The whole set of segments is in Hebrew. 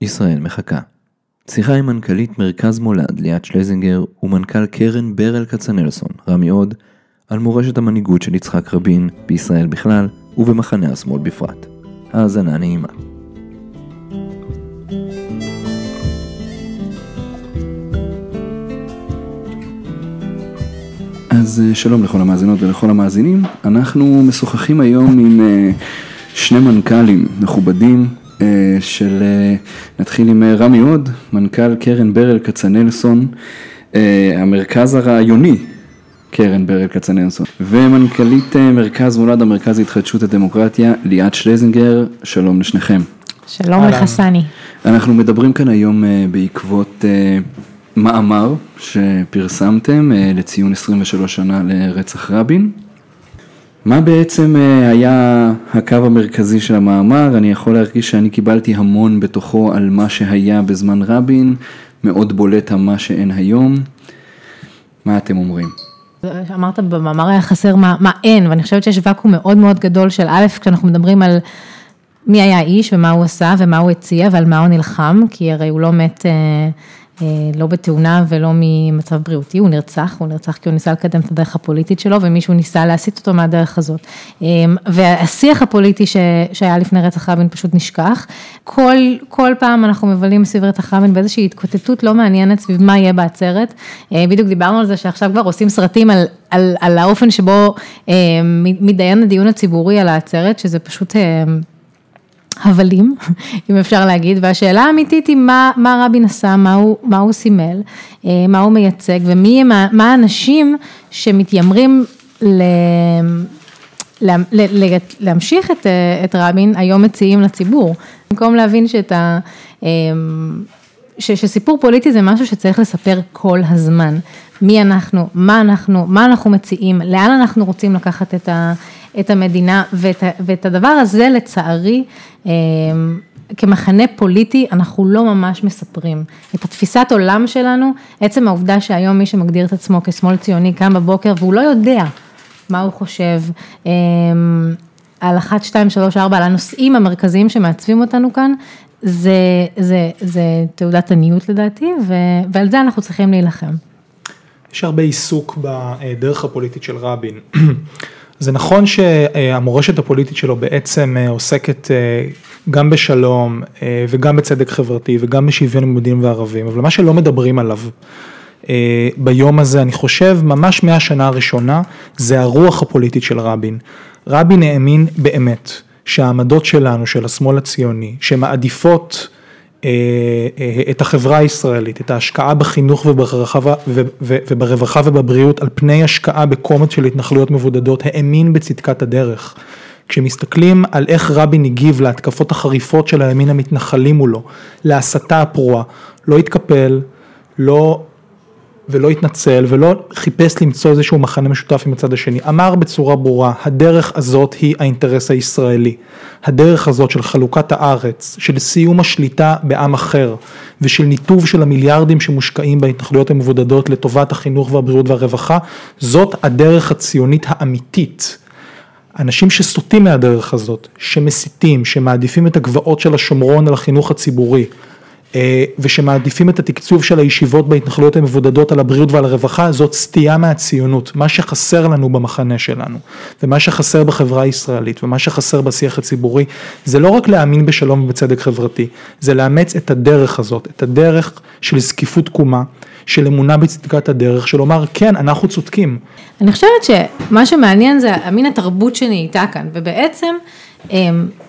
ישראל מחכה. שיחה עם מנכ"לית מרכז מולד ליאת שלזינגר ומנכ"ל קרן ברל כצנלסון, רמי עוד, על מורשת המנהיגות של יצחק רבין בישראל בכלל ובמחנה השמאל בפרט. האזנה נעימה. אז אה, שלום לכל המאזינות ולכל המאזינים, אנחנו משוחחים היום עם אה, שני מנכ"לים מכובדים של, נתחיל עם רמי הוד, מנכ"ל קרן ברל כצנלסון, המרכז הרעיוני קרן ברל כצנלסון, ומנכ"לית מרכז מולד המרכז להתחדשות הדמוקרטיה ליאת שלזינגר, שלום לשניכם. שלום לך סני. אנחנו מדברים כאן היום בעקבות מאמר שפרסמתם אה, לציון 23 שנה לרצח רבין. מה בעצם אה, היה הקו המרכזי של המאמר? אני יכול להרגיש שאני קיבלתי המון בתוכו על מה שהיה בזמן רבין, מאוד בולט מה שאין היום. מה אתם אומרים? אמרת במאמר היה חסר מה, מה אין, ואני חושבת שיש ואקום מאוד מאוד גדול של א', כשאנחנו מדברים על מי היה האיש ומה הוא עשה ומה הוא הציע ועל מה הוא נלחם, כי הרי הוא לא מת... אה, לא בתאונה ולא ממצב בריאותי, הוא נרצח, הוא נרצח כי הוא ניסה לקדם את הדרך הפוליטית שלו ומישהו ניסה להסיט אותו מהדרך הזאת. אה, והשיח הפוליטי ש, שהיה לפני רצח רבין פשוט נשכח. כל, כל פעם אנחנו מבלים סביב רצח רבין באיזושהי התקוטטות לא מעניינת סביב מה יהיה בעצרת. אה, בדיוק דיברנו על זה שעכשיו כבר עושים סרטים על, על, על האופן שבו מתדיין הדיון הציבורי על העצרת, שזה פשוט... הבלים, אם אפשר להגיד, והשאלה האמיתית היא מה, מה רבין עשה, מה הוא, מה הוא סימל, אה, מה הוא מייצג ומי הם, מה האנשים שמתיימרים ל... לה, לה, להמשיך את, אה, את רבין, היום מציעים לציבור. במקום להבין שאת ה... אה, ש, שסיפור פוליטי זה משהו שצריך לספר כל הזמן. מי אנחנו, מה אנחנו, מה אנחנו מציעים, לאן אנחנו רוצים לקחת את, ה, את המדינה ואת, ואת הדבר הזה לצערי אמ, כמחנה פוליטי אנחנו לא ממש מספרים. את התפיסת עולם שלנו, עצם העובדה שהיום מי שמגדיר את עצמו כשמאל ציוני קם בבוקר והוא לא יודע מה הוא חושב אמ, על אחת, שתיים, שלוש, ארבע, על הנושאים המרכזיים שמעצבים אותנו כאן, זה, זה, זה תעודת עניות לדעתי, ועל זה אנחנו צריכים להילחם. יש הרבה עיסוק בדרך הפוליטית של רבין. זה נכון שהמורשת הפוליטית שלו בעצם אה, עוסקת אה, גם בשלום אה, וגם בצדק חברתי וגם בשוויון יהודים וערבים, אבל מה שלא מדברים עליו ביום הזה, אני חושב, ממש מהשנה הראשונה, זה הרוח הפוליטית של רבין. רבין האמין באמת שהעמדות שלנו, של השמאל הציוני, שמעדיפות את החברה הישראלית, את ההשקעה בחינוך וברווחה, וברווחה ובבריאות על פני השקעה בקומץ של התנחלויות מבודדות, האמין בצדקת הדרך. כשמסתכלים על איך רבין הגיב להתקפות החריפות של הימין המתנחלים מולו, להסתה הפרועה, לא התקפל, לא ולא התנצל ולא חיפש למצוא איזשהו מחנה משותף עם הצד השני, אמר בצורה ברורה, הדרך הזאת היא האינטרס הישראלי, הדרך הזאת של חלוקת הארץ, של סיום השליטה בעם אחר ושל ניתוב של המיליארדים שמושקעים בהתנחלויות המבודדות לטובת החינוך והבריאות והרווחה, זאת הדרך הציונית האמיתית. אנשים שסוטים מהדרך הזאת, שמסיתים, שמעדיפים את הגבעות של השומרון על החינוך הציבורי, ושמעדיפים את התקצוב של הישיבות בהתנחלויות המבודדות על הבריאות ועל הרווחה, זאת סטייה מהציונות. מה שחסר לנו במחנה שלנו, ומה שחסר בחברה הישראלית, ומה שחסר בשיח הציבורי, זה לא רק להאמין בשלום ובצדק חברתי, זה לאמץ את הדרך הזאת, את הדרך של זקיפות קומה, של אמונה בצדקת הדרך, של לומר כן, אנחנו צודקים. אני חושבת שמה שמעניין זה המין התרבות שנהייתה כאן, ובעצם אמ, אה,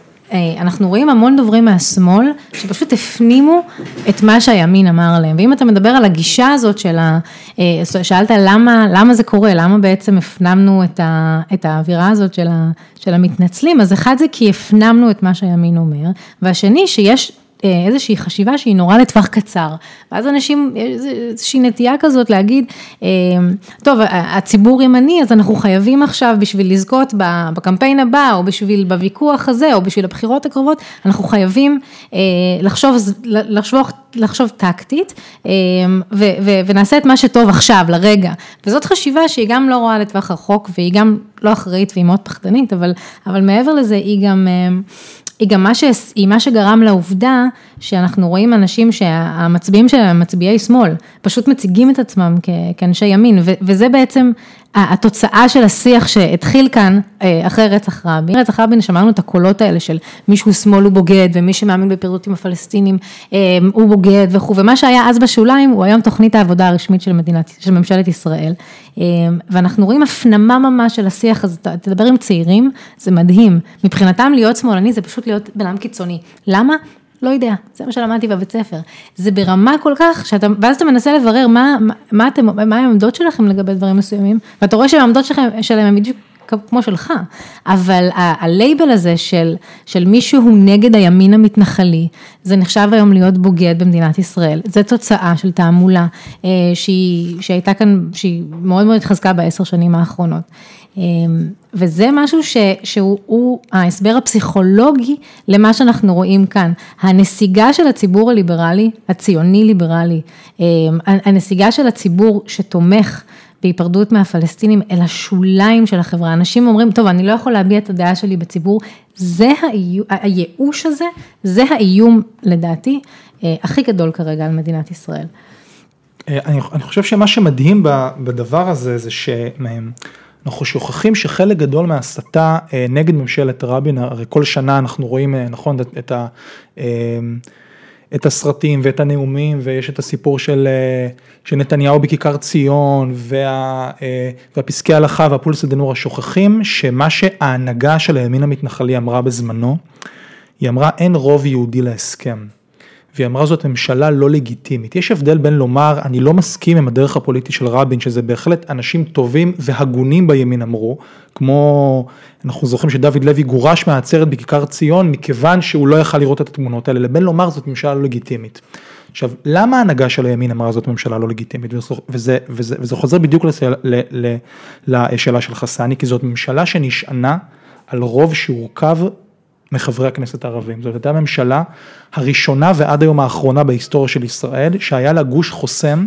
אנחנו רואים המון דוברים מהשמאל שפשוט הפנימו את מה שהימין אמר עליהם, ואם אתה מדבר על הגישה הזאת של ה... אה, שאלת למה, למה זה קורה, למה בעצם הפנמנו את, ה, את האווירה הזאת של, ה, של המתנצלים, אז אחד זה כי הפנמנו את מה שהימין אומר, והשני שיש איזושהי חשיבה שהיא נורא לטווח קצר, ואז אנשים, איזושהי נטייה כזאת להגיד, אה, טוב, הציבור ימני, אז אנחנו חייבים עכשיו בשביל לזכות בקמפיין הבא, או בשביל בוויכוח הזה, או בשביל הבחירות הקרובות, אנחנו חייבים אה, לחשוב, לחשוב, לחשוב טקטית, ו, ו, ונעשה את מה שטוב עכשיו, לרגע, וזאת חשיבה שהיא גם לא רואה לטווח רחוק, והיא גם לא אחראית והיא מאוד פחדנית, אבל, אבל מעבר לזה היא גם... היא גם מה, ש... היא מה שגרם לעובדה שאנחנו רואים אנשים שהמצביעים שלהם הם מצביעי שמאל, פשוט מציגים את עצמם כאנשי ימין, וזה בעצם התוצאה של השיח שהתחיל כאן אה, אחרי רצח רבין. רצח רבין שמענו את הקולות האלה של מישהו שמאל הוא בוגד ומי שמאמין בפעילות עם הפלסטינים אה, הוא בוגד וכו', ומה שהיה אז בשוליים הוא היום תוכנית העבודה הרשמית של מדינת, של ממשלת ישראל. אה, ואנחנו רואים הפנמה ממש של השיח הזה, תדבר עם צעירים, זה מדהים. מבחינתם להיות שמאלני זה פשוט להיות בן אדם קיצוני. למה? לא יודע, זה מה שלמדתי בבית ספר. זה ברמה כל כך, שאתה, ואז אתה מנסה לברר מה, מה, אתם, מה העמדות שלכם לגבי דברים מסוימים, ואתה רואה שהעמדות שלכם, שלהם הם בדיוק כמו שלך, אבל הלייבל הזה של, של מישהו נגד הימין המתנחלי, זה נחשב היום להיות בוגד במדינת ישראל, זה תוצאה של תעמולה אה, שהיא, שהייתה כאן, שהיא מאוד מאוד התחזקה בעשר שנים האחרונות. אמ, וזה משהו ש, שהוא ההסבר הפסיכולוגי למה שאנחנו רואים כאן. הנסיגה של הציבור הליברלי, הציוני ליברלי, אמ, הנסיגה של הציבור שתומך בהיפרדות מהפלסטינים אל השוליים של החברה. אנשים אומרים, טוב, אני לא יכול להביע את הדעה שלי בציבור, זה האיום, הייאוש הזה, זה האיום לדעתי אה, הכי גדול כרגע על מדינת ישראל. אה, אני, אני חושב שמה שמדהים בדבר הזה זה שהם אנחנו שוכחים שחלק גדול מההסתה אה, נגד ממשלת רבין, הרי כל שנה אנחנו רואים, אה, נכון, את, ה, אה, את הסרטים ואת הנאומים, ויש את הסיפור של, של נתניהו בכיכר ציון, וה, והפסקי הלכה והפולס דנורה, שוכחים שמה שההנהגה של הימין המתנחלי אמרה בזמנו, היא אמרה אין רוב יהודי להסכם. והיא אמרה זאת ממשלה לא לגיטימית. יש הבדל בין לומר אני לא מסכים עם הדרך הפוליטית של רבין, שזה בהחלט אנשים טובים והגונים בימין אמרו, כמו אנחנו זוכרים שדוד לוי גורש מהעצרת בכיכר ציון מכיוון שהוא לא יכל לראות את התמונות האלה, לבין לומר זאת ממשלה לא לגיטימית. עכשיו, למה ההנהגה של הימין אמרה זאת ממשלה לא לגיטימית, וזה, וזה, וזה, וזה חוזר בדיוק לשאלה, לשאלה של חסני, כי זאת ממשלה שנשענה על רוב שהורכב מחברי הכנסת הערבים. זאת הייתה הממשלה הראשונה ועד היום האחרונה בהיסטוריה של ישראל, שהיה לה גוש חוסם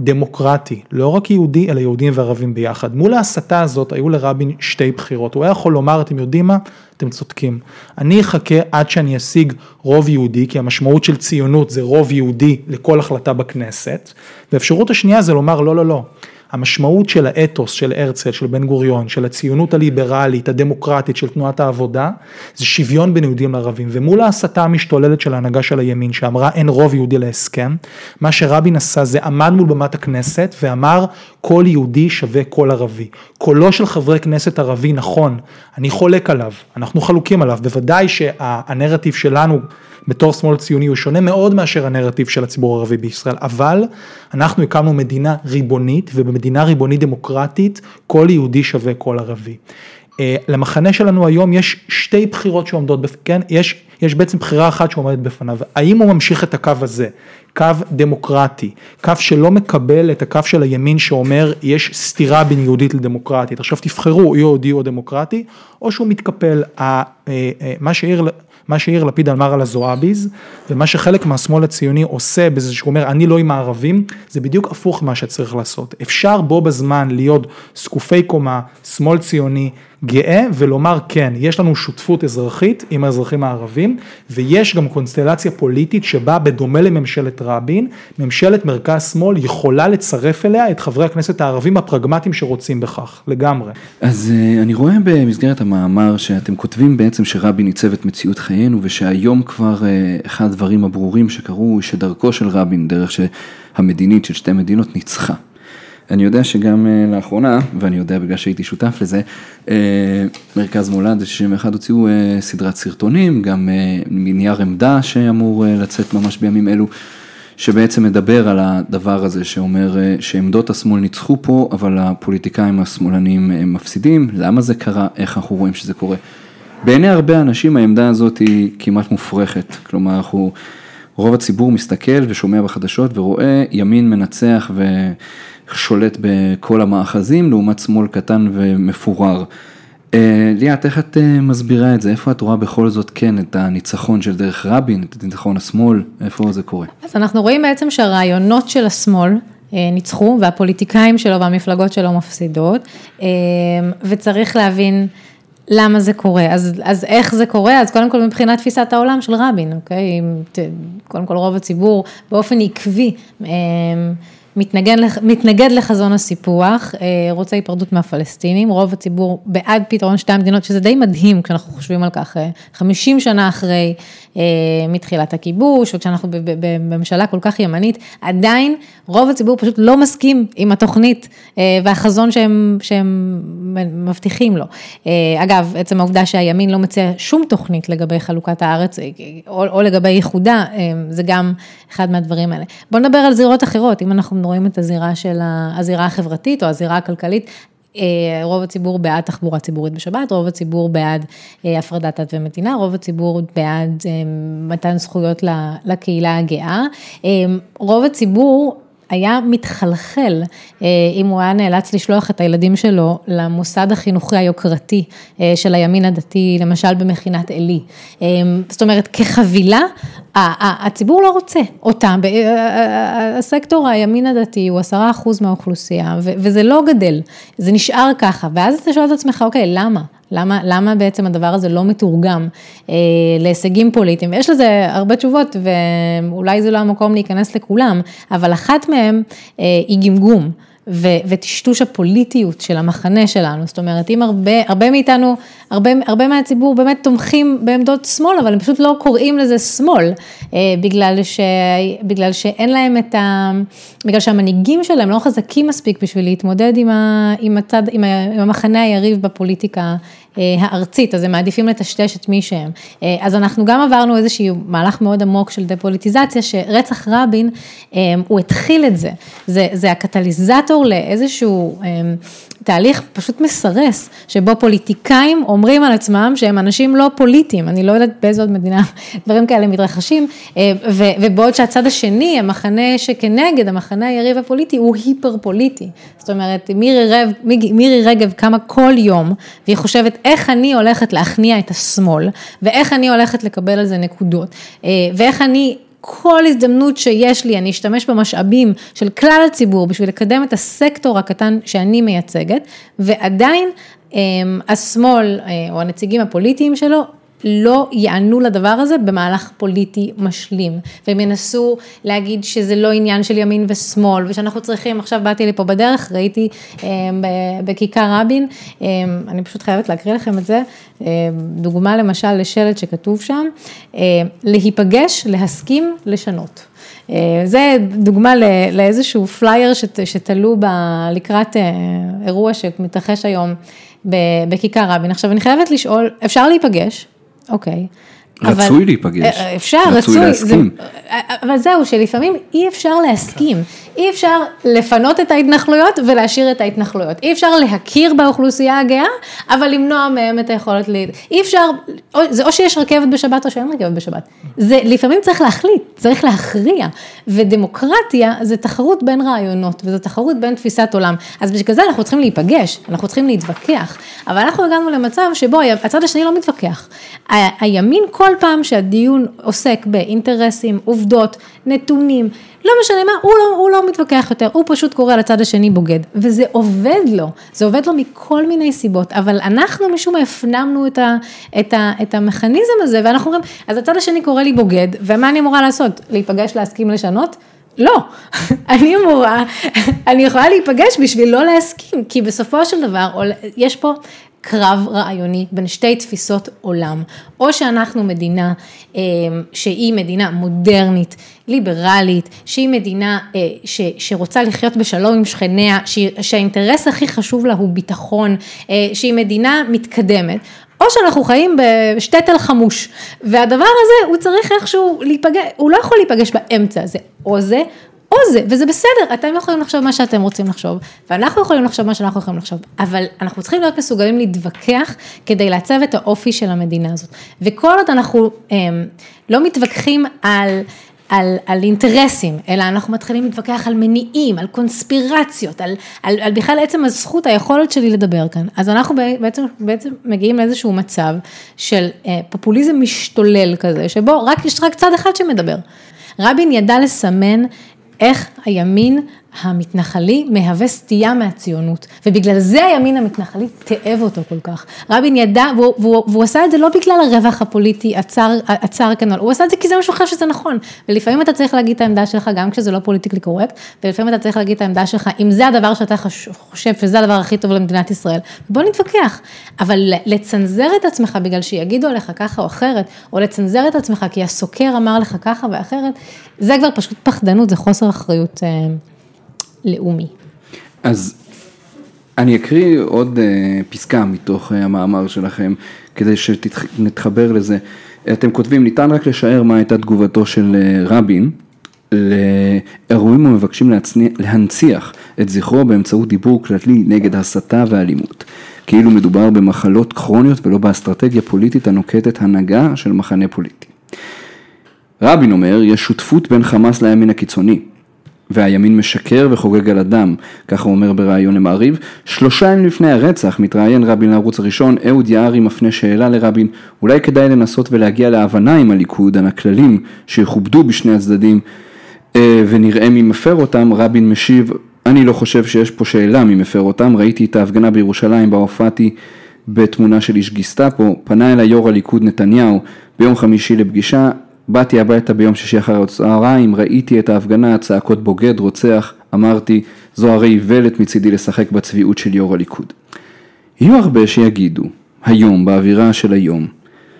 דמוקרטי, לא רק יהודי, אלא יהודים וערבים ביחד. מול ההסתה הזאת היו לרבין שתי בחירות. הוא היה יכול לומר, אתם יודעים מה? אתם צודקים. אני אחכה עד שאני אשיג רוב יהודי, כי המשמעות של ציונות זה רוב יהודי לכל החלטה בכנסת. והאפשרות השנייה זה לומר, לא, לא, לא. המשמעות של האתוס של הרצל, של בן גוריון, של הציונות הליברלית, הדמוקרטית של תנועת העבודה, זה שוויון בין יהודים לערבים. ומול ההסתה המשתוללת של ההנהגה של הימין, שאמרה אין רוב יהודי להסכם, מה שרבין עשה זה עמד מול במת הכנסת ואמר כל יהודי שווה כל ערבי. קולו של חברי כנסת ערבי נכון, אני חולק עליו, אנחנו חלוקים עליו, בוודאי שהנרטיב שלנו בתור שמאל ציוני הוא שונה מאוד מאשר הנרטיב של הציבור הערבי בישראל, אבל אנחנו הקמנו מדינה ריבונית ובמדינה ריבונית דמוקרטית כל יהודי שווה כל ערבי. אה, למחנה שלנו היום יש שתי בחירות שעומדות, כן, יש, יש בעצם בחירה אחת שעומדת בפניו, האם הוא ממשיך את הקו הזה, קו דמוקרטי, קו שלא מקבל את הקו של הימין שאומר יש סתירה בין יהודית לדמוקרטית, עכשיו תבחרו יהודי או דמוקרטי, או שהוא מתקפל, אה, אה, מה שהעיר מה שיאיר לפיד אמר על הזועביז, ומה שחלק מהשמאל הציוני עושה בזה שהוא אומר אני לא עם הערבים, זה בדיוק הפוך ממה שצריך לעשות. אפשר בו בזמן להיות זקופי קומה, שמאל ציוני, גאה ולומר כן, יש לנו שותפות אזרחית עם האזרחים הערבים ויש גם קונסטלציה פוליטית שבה בדומה לממשלת רבין, ממשלת מרכז שמאל יכולה לצרף אליה את חברי הכנסת הערבים הפרגמטיים שרוצים בכך, לגמרי. אז אה, אני רואה במסגרת המאמר שאתם כותבים בעצם שרבין עיצב את מציאות חיינו ושהיום כבר אה, אחד הדברים הברורים שקרו שדרכו של רבין, דרך שהמדינית של שתי מדינות ניצחה. אני יודע שגם uh, לאחרונה, ואני יודע בגלל שהייתי שותף לזה, uh, מרכז מולד 61 הוציאו uh, סדרת סרטונים, גם מנייר עמדה שאמור לצאת ממש בימים אלו, שבעצם מדבר על הדבר הזה שאומר שעמדות השמאל ניצחו פה, אבל הפוליטיקאים השמאלנים uh, מפסידים, למה זה קרה, איך אנחנו רואים שזה קורה. בעיני הרבה אנשים העמדה הזאת היא כמעט מופרכת, כלומר אנחנו, רוב הציבור מסתכל ושומע בחדשות ורואה ימין מנצח ו... שולט בכל המאחזים, לעומת שמאל קטן ומפורר. אה, ליאת, איך את אה, מסבירה את זה? איפה את רואה בכל זאת כן את הניצחון של דרך רבין, את ניצחון השמאל, איפה זה קורה? אז אנחנו רואים בעצם שהרעיונות של השמאל אה, ניצחו והפוליטיקאים שלו והמפלגות שלו מפסידות, וצריך להבין למה זה קורה, אז, אז איך זה קורה, אז קודם כל מבחינת תפיסת העולם של רבין, אוקיי, קודם כל רוב הציבור באופן עקבי מתנגד, מתנגד לחזון הסיפוח, אה, רוצה היפרדות מהפלסטינים, רוב הציבור בעד פתרון שתי המדינות, שזה די מדהים כשאנחנו חושבים על כך, 50 אה, שנה אחרי אה, מתחילת הכיבוש, או כשאנחנו בממשלה כל כך ימנית, עדיין רוב הציבור פשוט לא מסכים עם התוכנית והחזון שהם, שהם מבטיחים לו. אגב, עצם העובדה שהימין לא מציע שום תוכנית לגבי חלוקת הארץ, או, או לגבי ייחודה, זה גם אחד מהדברים האלה. בואו נדבר על זירות אחרות, אם אנחנו רואים את הזירה של הזירה החברתית או הזירה הכלכלית, אה, רוב הציבור בעד תחבורה ציבורית בשבת, רוב הציבור בעד אה, הפרדת דת ומדינה, רוב הציבור בעד אה, מתן זכויות לקהילה הגאה, רוב הציבור היה מתחלחל אה, אם הוא היה נאלץ לשלוח את הילדים שלו למוסד החינוכי היוקרתי אה, של הימין הדתי, למשל במכינת עלי. אה, זאת אומרת, כחבילה, הציבור לא רוצה אותם. הסקטור הימין הדתי הוא עשרה אחוז מהאוכלוסייה, וזה לא גדל, זה נשאר ככה, ואז אתה שואל את עצמך, אוקיי, למה? למה, למה בעצם הדבר הזה לא מתורגם אה, להישגים פוליטיים? ויש לזה הרבה תשובות, ואולי זה לא המקום להיכנס לכולם, אבל אחת מהן אה, היא גמגום. וטשטוש הפוליטיות של המחנה שלנו, זאת אומרת, אם הרבה, הרבה מאיתנו, הרבה, הרבה מהציבור באמת תומכים בעמדות שמאל, אבל הם פשוט לא קוראים לזה שמאל, אה, בגלל, ש, בגלל שאין להם את ה... בגלל שהמנהיגים שלהם לא חזקים מספיק בשביל להתמודד עם, ה, עם, הצד, עם, ה, עם המחנה היריב בפוליטיקה הארצית, אז הם מעדיפים לטשטש את מי שהם. אה, אז אנחנו גם עברנו איזשהו מהלך מאוד עמוק של דה-פוליטיזציה, שרצח רבין, אה, הוא התחיל את זה. זה, זה הקטליזטור לאיזשהו תהליך פשוט מסרס, שבו פוליטיקאים אומרים על עצמם שהם אנשים לא פוליטיים, אני לא יודעת באיזו עוד מדינה דברים כאלה מתרחשים, ובעוד שהצד השני, המחנה שכנגד, המחנה היריב הפוליטי, הוא היפר פוליטי. זאת אומרת, מירי, רב, מירי רגב קמה כל יום, והיא חושבת איך אני הולכת להכניע את השמאל, ואיך אני הולכת לקבל על זה נקודות, אה, ואיך אני... כל הזדמנות שיש לי, אני אשתמש במשאבים של כלל הציבור בשביל לקדם את הסקטור הקטן שאני מייצגת, ועדיין אה, השמאל אה, או הנציגים הפוליטיים שלו לא יענו לדבר הזה במהלך פוליטי משלים, והם ינסו להגיד שזה לא עניין של ימין ושמאל, ושאנחנו צריכים, עכשיו באתי לפה בדרך, ראיתי אה, בכיכר רבין, אה, אני פשוט חייבת להקריא לכם את זה, אה, דוגמה למשל לשלט שכתוב שם, להיפגש, להסכים, לשנות. זה דוגמה לאיזשהו פלייר שתלו לקראת אירוע שמתרחש היום בכיכר רבין. עכשיו אני חייבת לשאול, אפשר להיפגש, אוקיי. רצוי אבל, להיפגש. אה, אפשר, רצוי. רצוי להסכים. זה, אה, אבל זהו, שלפעמים אי אפשר להסכים. אי אפשר לפנות את ההתנחלויות ולהשאיר את ההתנחלויות. אי אפשר להכיר באוכלוסייה הגאה, אבל למנוע מהם את היכולת ל... אי אפשר, או, זה או שיש רכבת בשבת או שאין רכבת בשבת. זה לפעמים צריך להחליט, צריך להכריע. ודמוקרטיה זה תחרות בין רעיונות, וזו תחרות בין תפיסת עולם. אז בגלל זה אנחנו צריכים להיפגש, אנחנו צריכים להתווכח. אבל אנחנו הגענו למצב שבו הצד השני לא מתווכח. הימין כל פעם שהדיון עוסק באינטרסים, עובדות, נתונים, לא משנה מה, הוא לא, הוא לא מתווכח יותר, הוא פשוט קורא לצד השני בוגד, וזה עובד לו, זה עובד לו מכל מיני סיבות, אבל אנחנו משום מה הפנמנו את, ה, את, ה, את המכניזם הזה, ואנחנו אומרים, אז הצד השני קורא לי בוגד, ומה אני אמורה לעשות? להיפגש, להסכים, לשנות? לא, אני אמורה, אני יכולה להיפגש בשביל לא להסכים, כי בסופו של דבר יש פה קרב רעיוני בין שתי תפיסות עולם, או שאנחנו מדינה אה, שהיא מדינה מודרנית, ליברלית, שהיא מדינה אה, ש, שרוצה לחיות בשלום עם שכניה, שהאינטרס הכי חשוב לה הוא ביטחון, אה, שהיא מדינה מתקדמת, או שאנחנו חיים בשטטל חמוש, והדבר הזה הוא צריך איכשהו להיפגש, הוא לא יכול להיפגש באמצע, זה או זה או זה, וזה בסדר, אתם יכולים לחשוב מה שאתם רוצים לחשוב, ואנחנו יכולים לחשוב מה שאנחנו יכולים לחשוב, אבל אנחנו צריכים להיות מסוגלים להתווכח כדי לעצב את האופי של המדינה הזאת. וכל עוד אנחנו אמ, לא מתווכחים על... על, על אינטרסים, אלא אנחנו מתחילים להתווכח על מניעים, על קונספירציות, על, על, על בכלל עצם הזכות, היכולת שלי לדבר כאן. אז אנחנו בעצם, בעצם מגיעים לאיזשהו מצב של אה, פופוליזם משתולל כזה, שבו רק יש רק צד אחד שמדבר. רבין ידע לסמן איך הימין המתנחלי מהווה סטייה מהציונות, ובגלל זה הימין המתנחלי תאב אותו כל כך. רבין ידע, והוא, והוא, והוא עשה את זה לא בגלל הרווח הפוליטי הצר, הצר כנראה, הוא עשה את זה כי זה מה שהוא חושב שזה נכון. ולפעמים אתה צריך להגיד את העמדה שלך, גם כשזה לא פוליטיקלי קורקט, ולפעמים אתה צריך להגיד את העמדה שלך, אם זה הדבר שאתה חושב שזה הדבר הכי טוב למדינת ישראל, בוא נתווכח. אבל לצנזר את עצמך בגלל שיגידו עליך ככה או אחרת, או לצנזר את עצמך כי הסוקר אמר לך ככה ואחרת, זה כבר פשוט פחדנות, זה חוסר אחריות. אה, לאומי. אז אני אקריא עוד uh, פסקה מתוך uh, המאמר שלכם, כדי שנתחבר לזה. אתם כותבים, ניתן רק לשער מה הייתה תגובתו של uh, רבין לאירועים המבקשים להנציח את זכרו באמצעות דיבור כללי נגד הסתה ואלימות. כאילו מדובר במחלות כרוניות ולא באסטרטגיה פוליטית הנוקטת הנהגה של מחנה פוליטי. רבין אומר, יש שותפות בין חמאס לימין הקיצוני. והימין משקר וחוגג על הדם, ככה הוא אומר בריאיון למעריב. שלושה ימים לפני הרצח מתראיין רבין לערוץ הראשון, אהוד יערי מפנה שאלה לרבין, אולי כדאי לנסות ולהגיע להבנה עם הליכוד על הכללים שיכובדו בשני הצדדים אה, ונראה מי מפר אותם, רבין משיב, אני לא חושב שיש פה שאלה מי מפר אותם, ראיתי את ההפגנה בירושלים בה הופעתי בתמונה של איש גיסטאפו, פנה אליי יו"ר הליכוד נתניהו ביום חמישי לפגישה, באתי הביתה ביום שישי אחר הצהריים, ראיתי את ההפגנה, צעקות בוגד, רוצח, אמרתי, זו הרי איוולת מצידי לשחק בצביעות של יו"ר הליכוד. יהיו הרבה שיגידו, היום, באווירה של היום,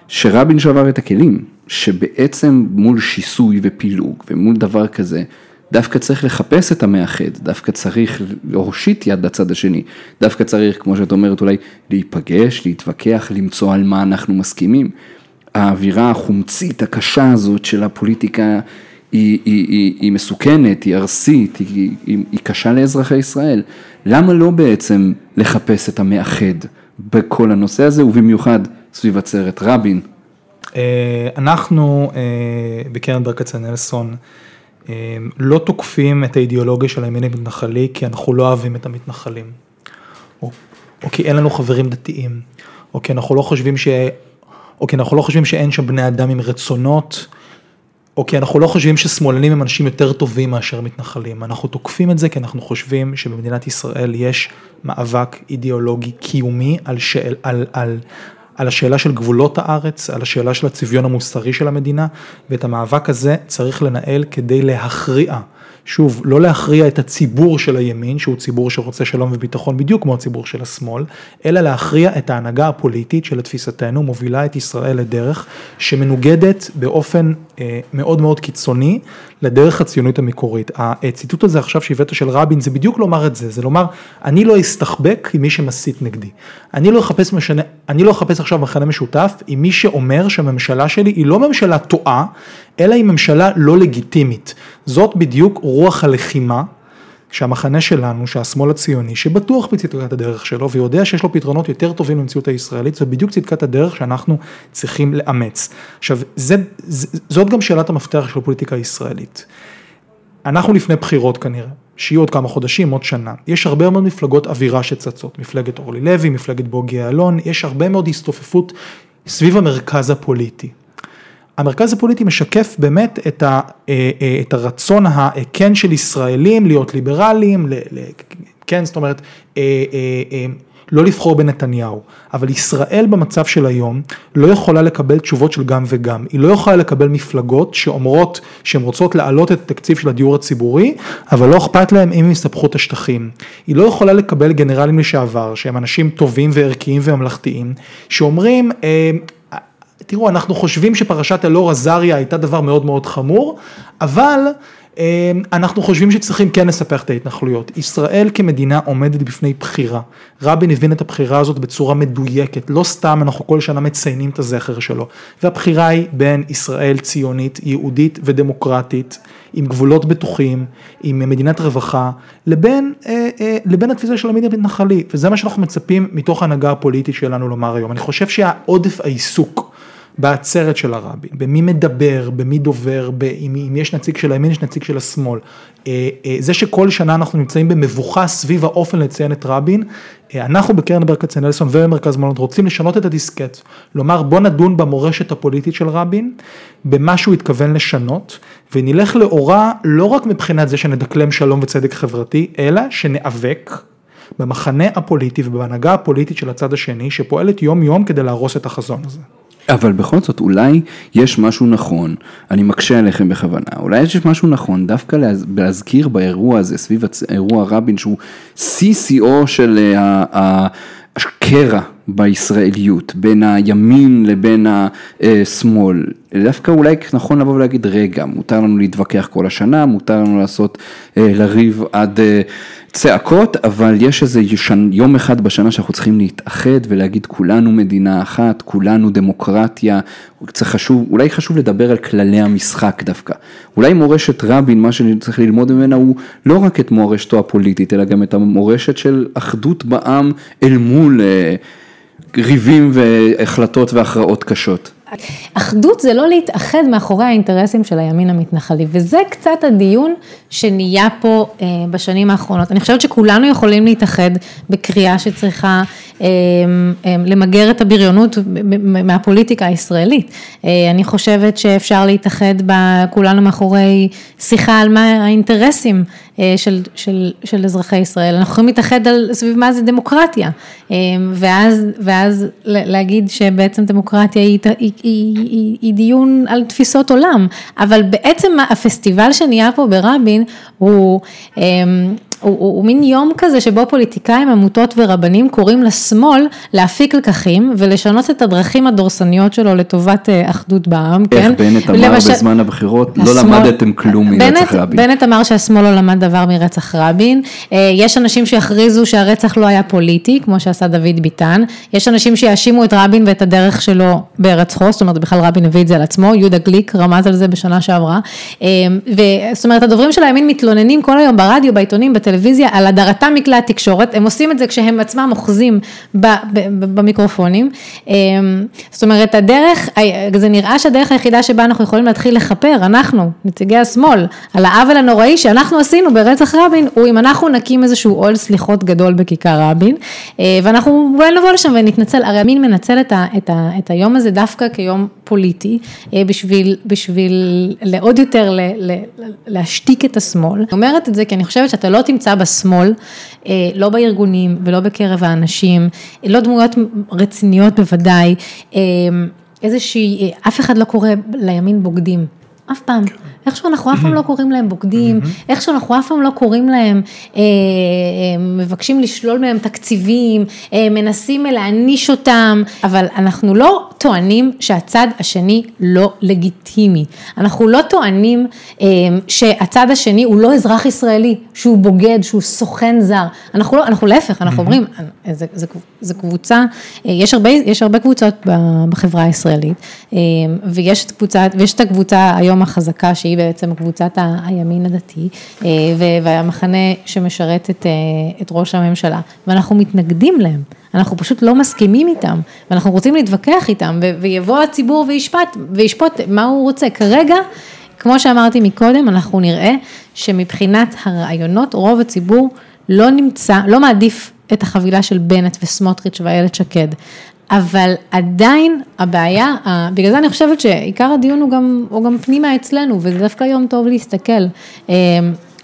שרבין שבר את הכלים, שבעצם מול שיסוי ופילוג ומול דבר כזה, דווקא צריך לחפש את המאחד, דווקא צריך להושיט יד לצד השני, דווקא צריך, כמו שאת אומרת, אולי להיפגש, להתווכח, למצוא על מה אנחנו מסכימים. האווירה החומצית הקשה הזאת של הפוליטיקה היא, היא, היא, היא מסוכנת, היא ארסית, היא, היא, היא קשה לאזרחי ישראל. למה לא בעצם לחפש את המאחד בכל הנושא הזה, ובמיוחד סביב עצרת רבין? אה, אנחנו אה, בקרן ברל כצנלסון אה, לא תוקפים את האידיאולוגיה של הימין המתנחלי כי אנחנו לא אוהבים את המתנחלים, או, או כי אין לנו חברים דתיים, או כי אנחנו לא חושבים ש... או כי אנחנו לא חושבים שאין שם בני אדם עם רצונות, או כי אנחנו לא חושבים ששמאלנים הם אנשים יותר טובים מאשר מתנחלים. אנחנו תוקפים את זה כי אנחנו חושבים שבמדינת ישראל יש מאבק אידיאולוגי קיומי על, שאל, על, על, על השאלה של גבולות הארץ, על השאלה של הצביון המוסרי של המדינה, ואת המאבק הזה צריך לנהל כדי להכריע. שוב, לא להכריע את הציבור של הימין, שהוא ציבור שרוצה שלום וביטחון בדיוק כמו הציבור של השמאל, אלא להכריע את ההנהגה הפוליטית שלתפיסתנו מובילה את ישראל לדרך שמנוגדת באופן אה, מאוד מאוד קיצוני לדרך הציונית המקורית. הציטוט הזה עכשיו שהבאת של רבין זה בדיוק לומר את זה, זה לומר אני לא אסתחבק עם מי שמסית נגדי. אני לא אחפש, משנה, אני לא אחפש עכשיו מכנה משותף עם מי שאומר שהממשלה שלי היא לא ממשלה טועה, אלא היא ממשלה לא לגיטימית. זאת בדיוק רוח הלחימה. שהמחנה שלנו, שהשמאל הציוני, שבטוח בצדקת הדרך שלו ויודע שיש לו פתרונות יותר טובים למציאות הישראלית, זה בדיוק צדקת הדרך שאנחנו צריכים לאמץ. עכשיו, זה, זאת גם שאלת המפתח של הפוליטיקה הישראלית. אנחנו לפני בחירות כנראה, שיהיו עוד כמה חודשים, עוד שנה. יש הרבה מאוד מפלגות אווירה שצצות, מפלגת אורלי לוי, מפלגת בוגי יעלון, יש הרבה מאוד הסתופפות סביב המרכז הפוליטי. המרכז הפוליטי משקף באמת את, ה, אה, אה, את הרצון הכן של ישראלים להיות ליברליים, כן, זאת אומרת, אה, לא לבחור בנתניהו, אבל ישראל במצב של היום לא יכולה לקבל תשובות של גם וגם, היא לא יכולה לקבל מפלגות שאומרות שהן רוצות להעלות את התקציב של הדיור הציבורי, אבל לא אכפת להם אם הם יסתבכו את השטחים, היא לא יכולה לקבל גנרלים לשעבר שהם אנשים טובים וערכיים וממלכתיים, שאומרים תראו, אנחנו חושבים שפרשת אלאור עזריה הייתה דבר מאוד מאוד חמור, אבל אה, אנחנו חושבים שצריכים כן לספח את ההתנחלויות. ישראל כמדינה עומדת בפני בחירה. רבין הבין את הבחירה הזאת בצורה מדויקת, לא סתם אנחנו כל שנה מציינים את הזכר שלו. והבחירה היא בין ישראל ציונית, יהודית ודמוקרטית, עם גבולות בטוחים, עם מדינת רווחה, לבין, אה, אה, לבין התפיסה של המדינה המתנחלי. וזה מה שאנחנו מצפים מתוך ההנהגה הפוליטית שלנו לומר היום. אני חושב שהעודף העיסוק בעצרת של הרבי, במי מדבר, במי דובר, אם, יש נציג של הימין, יש נציג של השמאל. אה, אה, זה שכל שנה אנחנו נמצאים במבוכה סביב האופן לציין את רבין, אה, אנחנו בקרן ברל כצנלסון ובמרכז מלון רוצים לשנות את הדיסקט, לומר בוא נדון במורשת הפוליטית של רבין, במה שהוא התכוון לשנות, ונלך לאורה לא רק מבחינת זה שנדקלם שלום וצדק חברתי, אלא שניאבק במחנה הפוליטי ובהנהגה הפוליטית של הצד השני, שפועלת יום יום כדי להרוס את החזון הזה. אבל בכל זאת אולי יש משהו נכון, אני מקשה עליכם בכוונה, אולי יש משהו נכון דווקא להזכיר באירוע הזה סביב אירוע רבין שהוא שיאו של אה, הקרע בישראליות, בין הימין לבין השמאל, דווקא אולי נכון לבוא ולהגיד רגע, מותר לנו להתווכח כל השנה, מותר לנו לעשות, אה, לריב עד אה, צעקות, אבל יש איזה יום אחד בשנה שאנחנו צריכים להתאחד ולהגיד כולנו מדינה אחת, כולנו דמוקרטיה, צריך חשוב, אולי חשוב לדבר על כללי המשחק דווקא. אולי מורשת רבין, מה שצריך ללמוד ממנה הוא לא רק את מורשתו הפוליטית, אלא גם את המורשת של אחדות בעם אל מול אה, ריבים והחלטות והכרעות קשות. אחדות זה לא להתאחד מאחורי האינטרסים של הימין המתנחלי, וזה קצת הדיון שנהיה פה אה, בשנים האחרונות. אני חושבת שכולנו יכולים להתאחד בקריאה שצריכה אה, אה, למגר את הבריונות מהפוליטיקה הישראלית. אה, אני חושבת שאפשר להתאחד כולנו מאחורי שיחה על מה האינטרסים אה, של, של, של אזרחי ישראל. אנחנו יכולים להתאחד על סביב מה זה דמוקרטיה, אה, ואז, ואז להגיד שבעצם דמוקרטיה היא, היא, היא, היא, היא דיון על תפיסות עולם, אבל בעצם הפסטיבל שנהיה פה ברבין הוא אה, הוא, הוא, הוא מין יום כזה שבו פוליטיקאים, עמותות ורבנים קוראים לשמאל להפיק לקחים ולשנות את הדרכים הדורסניות שלו לטובת אה, אחדות בעם, איך כן? בנט אמר למש... בזמן הבחירות, לא השמאל... לא למדתם כלום מרצח רבין. בנט אמר שהשמאל לא למד דבר מרצח רבין, אה, יש אנשים שיכריזו שהרצח לא היה פוליטי, כמו שעשה דוד ביטן, יש אנשים שיאשימו את רבין ואת הדרך שלו בהירצחו, זאת אומרת בכלל רבין הביא את זה על עצמו, יהודה גליק רמז על זה בשנה שעברה, אה, זאת אומרת הדוברים של הימין מתלוננים כל היום ברדיו, בעיתונים, בטלוויזיה, בטלוויזיה על הדרתם מכלי התקשורת, הם עושים את זה כשהם עצמם אוחזים במיקרופונים. אמ, זאת אומרת, הדרך, זה נראה שהדרך היחידה שבה אנחנו יכולים להתחיל לכפר, אנחנו, נציגי השמאל, על העוול הנוראי שאנחנו עשינו ברצח רבין, הוא אם אנחנו נקים איזשהו עול סליחות גדול בכיכר רבין, אה, ואנחנו אולי נבוא לשם ונתנצל, הרי המין מנצל את, ה, את, ה, את היום הזה דווקא כיום פוליטי, אה, בשביל, בשביל לעוד יותר ל, ל, להשתיק את השמאל. אני אומרת את זה כי אני חושבת שאתה לא תמצא בשמאל, אה, לא בארגונים ולא בקרב האנשים, לא דמויות רציניות בוודאי, אה, איזושהי, אף אחד לא קורא לימין בוגדים. אף פעם. איכשהו אנחנו אף פעם לא קוראים להם בוגדים, איכשהו אנחנו אף פעם לא קוראים להם, אה, אה, מבקשים לשלול מהם תקציבים, אה, מנסים להעניש אותם, אבל אנחנו לא טוענים שהצד השני לא לגיטימי. אנחנו לא טוענים אה, שהצד השני הוא לא אזרח ישראלי, שהוא בוגד, שהוא סוכן זר. אנחנו לא, אנחנו להפך, אנחנו אומרים, זה, זה, זה קבוצה, אה, יש הרבה, יש הרבה קבוצות בחברה הישראלית, אה, ויש קבוצה, ויש את הקבוצה היום החזקה שהיא בעצם קבוצת הימין הדתי, אה, והמחנה שמשרת את, את ראש הממשלה, ואנחנו מתנגדים להם. אנחנו פשוט לא מסכימים איתם, ואנחנו רוצים להתווכח איתם, ויבוא הציבור וישפט, וישפוט מה הוא רוצה. כרגע, כמו שאמרתי מקודם, אנחנו נראה שמבחינת הרעיונות, רוב הציבור לא נמצא, לא מעדיף את החבילה של בנט וסמוטריץ' ואיילת שקד. אבל עדיין הבעיה, בגלל זה אני חושבת שעיקר הדיון הוא גם, הוא גם פנימה אצלנו, וזה דווקא יום טוב להסתכל.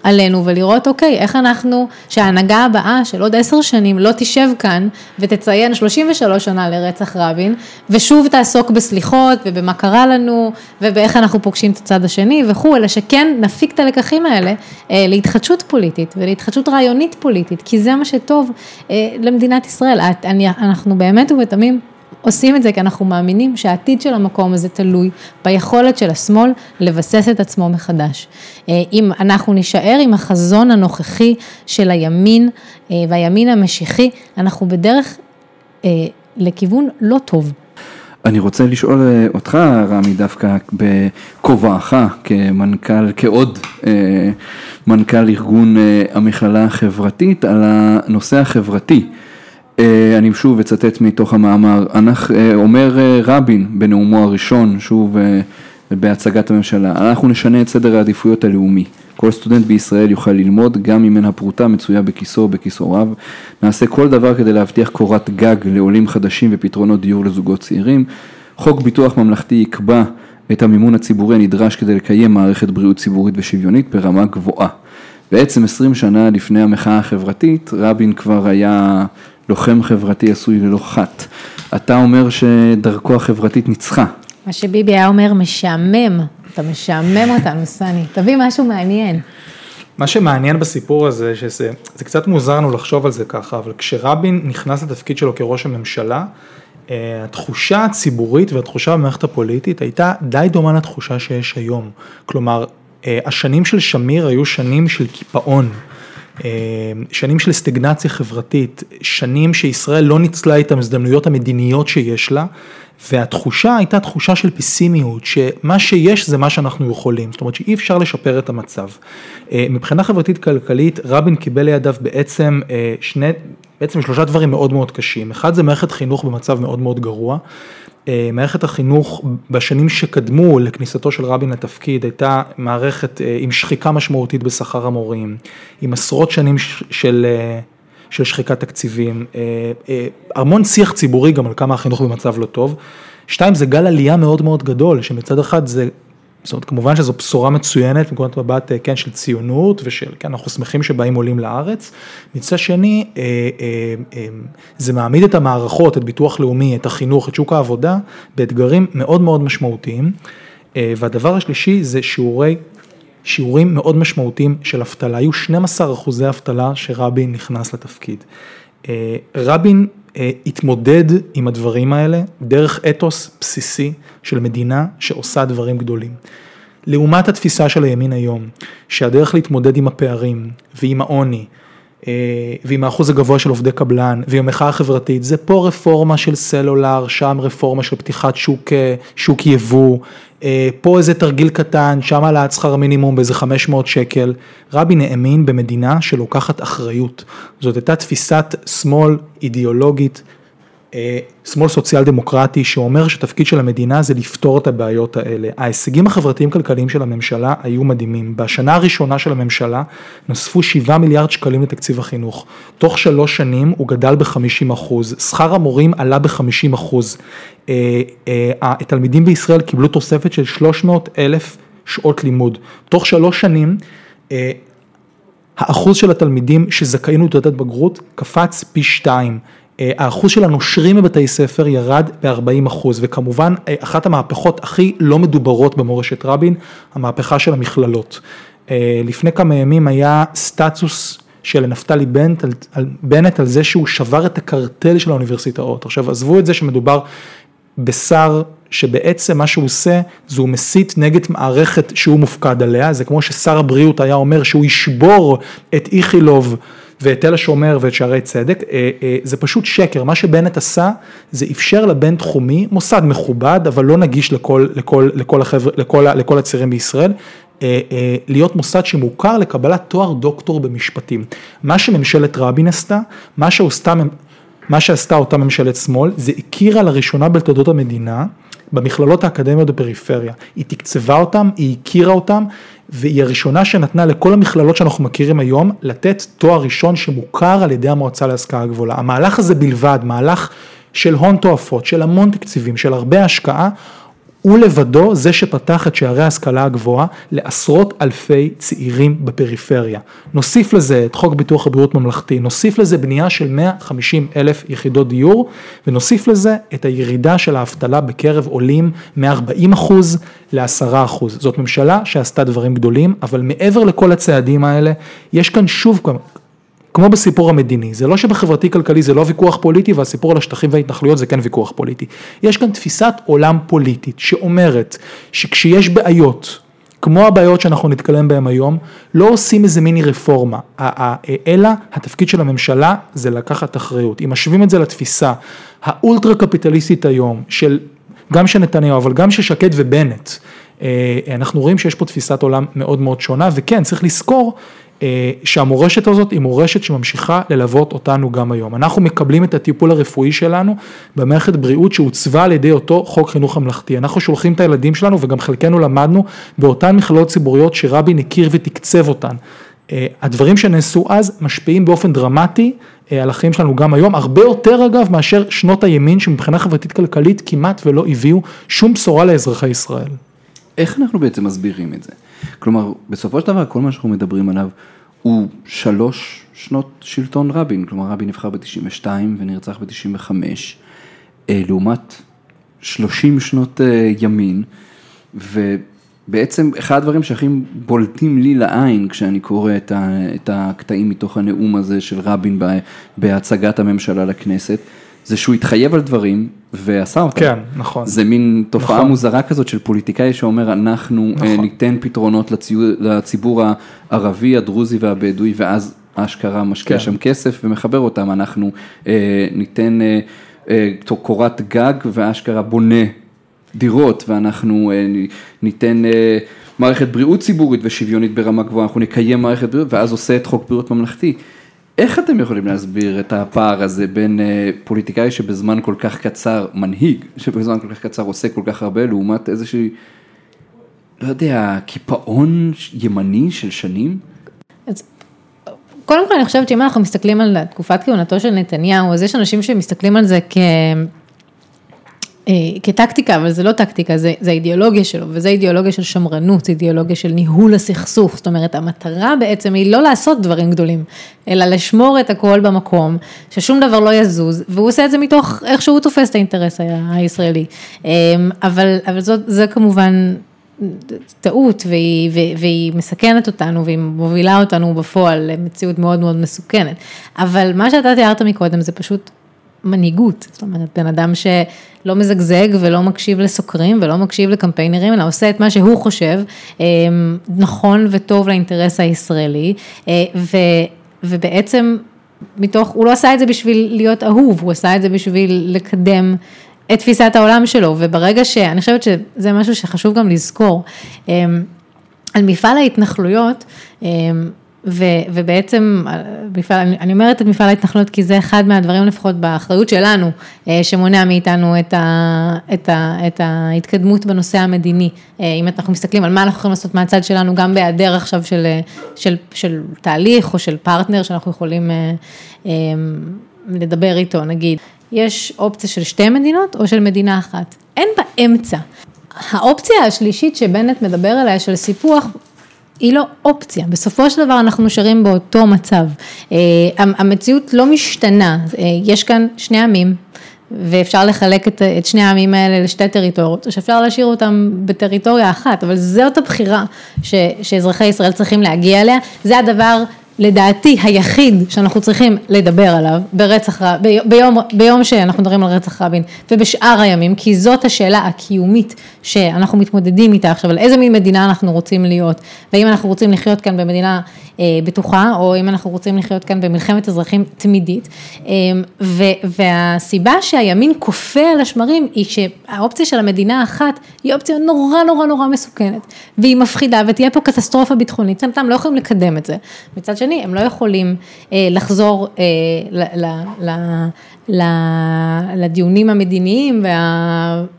עלינו ולראות, אוקיי, איך אנחנו, שההנהגה הבאה של עוד עשר שנים לא תשב כאן ותציין 33 שנה לרצח רבין, ושוב תעסוק בסליחות ובמה קרה לנו, ובאיך אנחנו פוגשים את הצד השני וכו', אלא שכן נפיק את הלקחים האלה אה, להתחדשות פוליטית ולהתחדשות רעיונית פוליטית, כי זה מה שטוב אה, למדינת ישראל. אני, אנחנו באמת ובתמים עושים את זה כי אנחנו מאמינים שהעתיד של המקום הזה תלוי ביכולת של השמאל לבסס את עצמו מחדש. אה, אם אנחנו נישאר עם החזון הנוכחי של הימין אה, והימין המשיחי, אנחנו בדרך אה, לכיוון לא טוב. אני רוצה לשאול אותך, רמי, דווקא בכובעך כמנכ"ל, כעוד מנכ"ל ארגון המכללה החברתית, על הנושא החברתי. אה, אני שוב אצטט מתוך המאמר, אה, אומר אה, רבין בנאומו הראשון, שוב בהצגת הממשלה, אנחנו נשנה את סדר העדיפויות הלאומי. כל סטודנט בישראל יוכל ללמוד גם אם אין הפרוטה מצויה בכיסו או בכיסו רב. נעשה כל דבר כדי להבטיח קורת גג לעולים חדשים ופתרונות דיור לזוגות צעירים. חוק ביטוח ממלכתי יקבע את המימון הציבורי הנדרש כדי לקיים מערכת בריאות ציבורית ושוויונית ברמה גבוהה. בעצם 20 שנה לפני המחאה החברתית, רבין כבר היה לוחם חברתי עשוי ללא חת. אתה אומר שדרכו החברתית ניצחה. מה שביבי היה אומר, משעמם, אתה משעמם אותנו, סני, תביא משהו מעניין. מה שמעניין בסיפור הזה, שזה זה קצת מוזר לנו לחשוב על זה ככה, אבל כשרבין נכנס לתפקיד שלו כראש הממשלה, אה, התחושה הציבורית והתחושה במערכת הפוליטית הייתה די דומה לתחושה שיש היום. כלומר, אה, השנים של שמיר היו שנים של קיפאון. אה, שנים של סטגנציה חברתית, שנים שישראל לא ניצלה את ההזדמנויות המדיניות שיש לה, והתחושה הייתה תחושה של פסימיות, שמה שיש זה מה שאנחנו יכולים, זאת אומרת שאי אפשר לשפר את המצב. אה, מבחינה חברתית כלכלית, רבין קיבל לידיו בעצם אה, שני, בעצם שלושה דברים מאוד מאוד קשים. אחד זה מערכת חינוך במצב מאוד מאוד גרוע. אה, מערכת החינוך בשנים שקדמו לכניסתו של רבין לתפקיד הייתה מערכת עם שחיקה משמעותית בשכר המורים, עם עשרות שנים של של שחיקת תקציבים, אה, אה, המון שיח ציבורי גם על כמה החינוך במצב לא טוב. שתיים, זה גל עלייה מאוד מאוד גדול, שמצד אחד זה, זאת אומרת, כמובן שזו בשורה מצוינת מנקודת מבט, אה, כן, של ציונות ושל, כן, אנחנו שמחים שבאים עולים לארץ. מצד שני, זה מעמיד את המערכות, את ביטוח לאומי, את החינוך, את שוק העבודה, באתגרים מאוד מאוד משמעותיים. והדבר השלישי זה שיעורי שיעורים מאוד משמעותיים של אבטלה, היו 12 אחוזי אבטלה שרבין נכנס לתפקיד. אה, רבין אה, התמודד עם הדברים האלה דרך אתוס בסיסי של מדינה שעושה דברים גדולים. לעומת התפיסה של הימין היום, שהדרך להתמודד עם הפערים ועם העוני אה, ועם האחוז הגבוה של עובדי קבלן ועם המחאה החברתית, זה פה רפורמה של סלולר, שם רפורמה של פתיחת שוק, שוק יבוא, אה, פה איזה תרגיל קטן, שם העלאת שכר המינימום באיזה 500 שקל. רבין האמין במדינה שלוקחת אחריות. זאת הייתה תפיסת שמאל אידיאולוגית, אה, שמאל סוציאל דמוקרטי שאומר שתפקיד של המדינה זה לפתור את הבעיות האלה. ההישגים החברתיים כלכליים של הממשלה היו מדהימים. בשנה הראשונה של הממשלה נוספו 7 מיליארד שקלים לתקציב החינוך. תוך שלוש שנים הוא גדל ב-50 אחוז, שכר המורים עלה ב-50 אחוז. אה, אה, התלמידים בישראל קיבלו תוספת של 300 אלף שעות לימוד. תוך שלוש שנים האחוז של התלמידים שזכאים לתעודת בגרות קפץ פי שתיים. אה, האחוז של הנושרים בבתי ספר ירד ב-40 אחוז, וכמובן אה, אחת המהפכות הכי לא מדוברות במורשת רבין, המהפכה של המכללות. אה, לפני כמה ימים היה סטטוס של נפתלי בנט על, על, בנט על זה שהוא שבר את הקרטל של האוניברסיטאות. עכשיו עזבו את זה שמדובר בשר שבעצם מה שהוא עושה זה הוא מסית נגד מערכת שהוא מופקד עליה, זה כמו ששר הבריאות היה אומר שהוא ישבור את איכילוב ואת תל השומר ואת שערי צדק, אה, אה, זה פשוט שקר, מה שבנט עשה זה אפשר לבן תחומי, מוסד מכובד אבל לא נגיש לכל, לכל, לכל, החבר, לכל, לכל הצעירים בישראל, אה, להיות מוסד שמוכר לקבלת תואר דוקטור במשפטים. מה שממשלת רבין עשתה, מה שעשתה, מה שעשתה אותה ממשלת שמאל, זה הכירה לראשונה בתולדות המדינה במכללות האקדמיות בפריפריה. היא תקצבה אותם, היא הכירה אותם, והיא הראשונה שנתנה לכל המכללות שאנחנו מכירים היום, לתת תואר ראשון שמוכר על ידי המועצה להשכלה גבוהה. המהלך הזה בלבד, מהלך של הון תועפות, של המון תקציבים, של הרבה השקעה, הוא לבדו זה שפתח את שערי ההשכלה הגבוהה לעשרות אלפי צעירים בפריפריה. נוסיף לזה את חוק ביטוח הבריאות ממלכתי, נוסיף לזה בנייה של 150 אלף יחידות דיור ונוסיף לזה את הירידה של האבטלה בקרב עולים מ-40 אחוז ל-10 אחוז. זאת ממשלה שעשתה דברים גדולים, אבל מעבר לכל הצעדים האלה, יש כאן שוב כמו בסיפור המדיני, זה לא שבחברתי כלכלי זה לא ויכוח פוליטי והסיפור על השטחים וההתנחלויות זה כן ויכוח פוליטי. יש כאן תפיסת עולם פוליטית שאומרת שכשיש בעיות, כמו הבעיות שאנחנו נתקלם בהן היום, לא עושים איזה מיני רפורמה, אלא התפקיד של הממשלה זה לקחת אחריות. אם משווים את זה לתפיסה האולטרה קפיטליסטית היום של גם של נתניהו אבל גם של שקד ובנט, אנחנו רואים שיש פה תפיסת עולם מאוד מאוד שונה, וכן, צריך לזכור שהמורשת הזאת היא מורשת שממשיכה ללוות אותנו גם היום. אנחנו מקבלים את הטיפול הרפואי שלנו במערכת בריאות שעוצבה על ידי אותו חוק חינוך ממלכתי. אנחנו שולחים את הילדים שלנו וגם חלקנו למדנו באותן מכללות ציבוריות שרבין הכיר ותקצב אותן. הדברים שנעשו אז משפיעים באופן דרמטי על החיים שלנו גם היום, הרבה יותר אגב מאשר שנות הימין שמבחינה חברתית כלכלית כמעט ולא הביאו שום בשורה לאזרחי ישראל. איך אנחנו בעצם מסבירים את זה? כלומר, בסופו של דבר כל מה שאנחנו מדברים עליו הוא שלוש שנות שלטון רבין, כלומר רבין נבחר ב-92 ונרצח ב-95, לעומת 30 שנות ימין, ובעצם אחד הדברים שהכי בולטים לי לעין כשאני קורא את הקטעים מתוך הנאום הזה של רבין בהצגת הממשלה לכנסת, זה שהוא התחייב על דברים ועשה אותם. כן, נכון. זה מין תופעה נכון. מוזרה כזאת של פוליטיקאי שאומר אנחנו נכון. ניתן פתרונות לציבור, לציבור הערבי, הדרוזי והבדואי ואז אשכרה משקיע כן. שם כסף ומחבר אותם, אנחנו אה, ניתן אה, אה, קורת גג ואשכרה בונה דירות ואנחנו אה, ניתן אה, מערכת בריאות ציבורית ושוויונית ברמה גבוהה, אנחנו נקיים מערכת בריאות ואז עושה את חוק בריאות ממלכתי. איך אתם יכולים להסביר את הפער הזה בין פוליטיקאי שבזמן כל כך קצר, מנהיג שבזמן כל כך קצר עושה כל כך הרבה, לעומת איזושהי, לא יודע, קיפאון ימני של שנים? אז קודם כל אני חושבת שאם אנחנו מסתכלים על תקופת כהונתו של נתניהו, אז יש אנשים שמסתכלים על זה כ... כטקטיקה, אבל זה לא טקטיקה, זה, זה האידיאולוגיה שלו, וזה אידיאולוגיה של שמרנות, אידיאולוגיה של ניהול הסכסוך, זאת אומרת, המטרה בעצם היא לא לעשות דברים גדולים, אלא לשמור את הכל במקום, ששום דבר לא יזוז, והוא עושה את זה מתוך איך שהוא תופס את האינטרס הישראלי. אבל, אבל זאת, זה כמובן טעות, והיא, והיא מסכנת אותנו, והיא מובילה אותנו בפועל למציאות מאוד מאוד מסוכנת. אבל מה שאתה תיארת מקודם זה פשוט מנהיגות, זאת אומרת, בן אדם שלא מזגזג ולא מקשיב לסוקרים ולא מקשיב לקמפיינרים, אלא עושה את מה שהוא חושב נכון וטוב לאינטרס הישראלי, ו, ובעצם מתוך, הוא לא עשה את זה בשביל להיות אהוב, הוא עשה את זה בשביל לקדם את תפיסת העולם שלו, וברגע ש... אני חושבת שזה משהו שחשוב גם לזכור, על מפעל ההתנחלויות, ו, ובעצם, מפעל, אני אומרת את מפעל ההתנחלות כי זה אחד מהדברים לפחות באחריות שלנו, אה, שמונע מאיתנו את, ה, את, ה, את ההתקדמות בנושא המדיני. אה, אם אנחנו מסתכלים על מה אנחנו יכולים לעשות מהצד שלנו, גם בהיעדר עכשיו של, של, של תהליך או של פרטנר שאנחנו יכולים אה, לדבר איתו, נגיד, יש אופציה של שתי מדינות או של מדינה אחת, אין באמצע. האופציה השלישית שבנט מדבר עליה של סיפוח, היא לא אופציה, בסופו של דבר אנחנו נשארים באותו מצב. אה, המציאות לא משתנה, אה, יש כאן שני עמים. ואפשר לחלק את, את שני העמים האלה לשתי טריטוריות, או שאפשר להשאיר אותם בטריטוריה אחת, אבל זאת הבחירה ש, שאזרחי ישראל צריכים להגיע אליה, זה הדבר לדעתי היחיד שאנחנו צריכים לדבר עליו ברצח, ביום, ביום שאנחנו מדברים על רצח רבין ובשאר הימים, כי זאת השאלה הקיומית שאנחנו מתמודדים איתה עכשיו, על איזה מין מדינה אנחנו רוצים להיות, והאם אנחנו רוצים לחיות כאן במדינה בטוחה, או אם אנחנו רוצים לחיות כאן במלחמת אזרחים תמידית, אה, והסיבה שהימין כופה על השמרים היא שהאופציה של המדינה האחת היא אופציה נורא נורא נורא מסוכנת, והיא מפחידה ותהיה פה קטסטרופה ביטחונית, הם לא יכולים לקדם את זה. מצד שני, הם לא יכולים אה, לחזור לדיונים המדיניים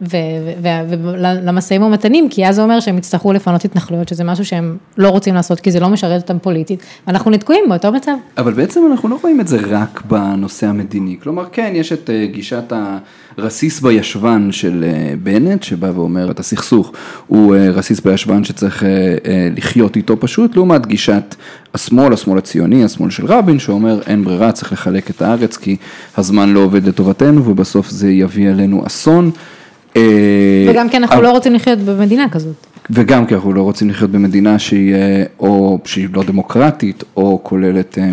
ולמשאים ומתנים, כי אז זה אומר שהם יצטרכו לפנות התנחלויות, שזה משהו שהם לא רוצים לעשות, כי זה לא משרת אותם פוליטית, ואנחנו נתקועים באותו מצב. אבל בעצם אנחנו לא רואים את זה רק בנושא המדיני, כלומר כן, יש את אה, גישת הרסיס בישבן של אה, בנט, שבא ואומר את הסכסוך הוא אה, רסיס בישבן שצריך לחיות איתו פשוט, לעומת גישת השמאל, השמאל הציוני, השמאל של רבין, שאומר אין ברירה, צריך לחלק את הארץ כי הזמן לא עובד לטובתנו ובסוף זה יביא עלינו אסון. אה, וגם כי אנחנו אבל... לא רוצים לחיות במדינה כזאת. וגם כי אנחנו לא רוצים לחיות במדינה שהיא אה, או שהיא לא דמוקרטית או כוללת אה,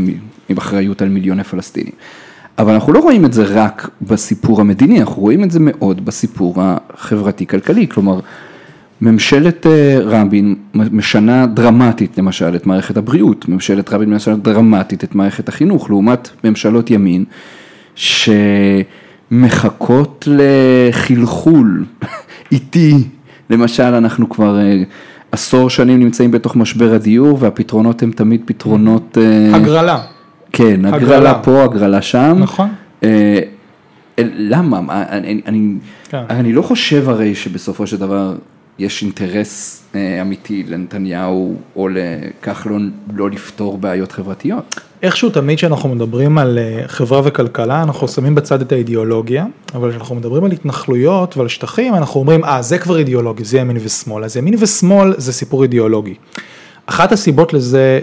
עם אחריות על מיליוני פלסטינים. אבל אנחנו לא רואים את זה רק בסיפור המדיני, אנחנו רואים את זה מאוד בסיפור החברתי-כלכלי, כלומר ממשלת אה, רבין משנה דרמטית למשל את מערכת הבריאות, ממשלת רבין משנה דרמטית את מערכת החינוך, לעומת ממשלות ימין שמחכות לחלחול איטי. למשל, אנחנו כבר אה, עשור שנים נמצאים בתוך משבר הדיור, והפתרונות הם תמיד פתרונות... אה, הגרלה. כן, הגרלה. פה, הגרלה שם. נכון. אה, למה? מה, אני, אני, כן. אני לא חושב הרי שבסופו של דבר יש אינטרס אה, אמיתי לנתניהו או לכחלון לא לפתור בעיות חברתיות. איכשהו תמיד כשאנחנו מדברים על אה, חברה וכלכלה, אנחנו שמים בצד את האידיאולוגיה, אבל כשאנחנו מדברים על התנחלויות ועל שטחים, אנחנו אומרים, אה, זה כבר אידיאולוגי, זה ימין ושמאל. אז ימין ושמאל זה סיפור אידיאולוגי. אחת הסיבות לזה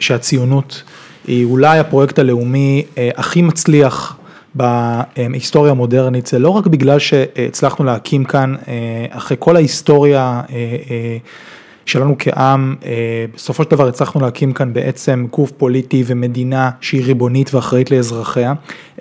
שהציונות היא אולי הפרויקט הלאומי אה, הכי מצליח בהיסטוריה המודרנית, זה לא רק בגלל שהצלחנו להקים כאן, אה, אחרי כל ההיסטוריה אה, שלנו כעם, אה, בסופו של דבר הצלחנו להקים כאן בעצם גוף פוליטי ומדינה שהיא ריבונית ואחראית לאזרחיה,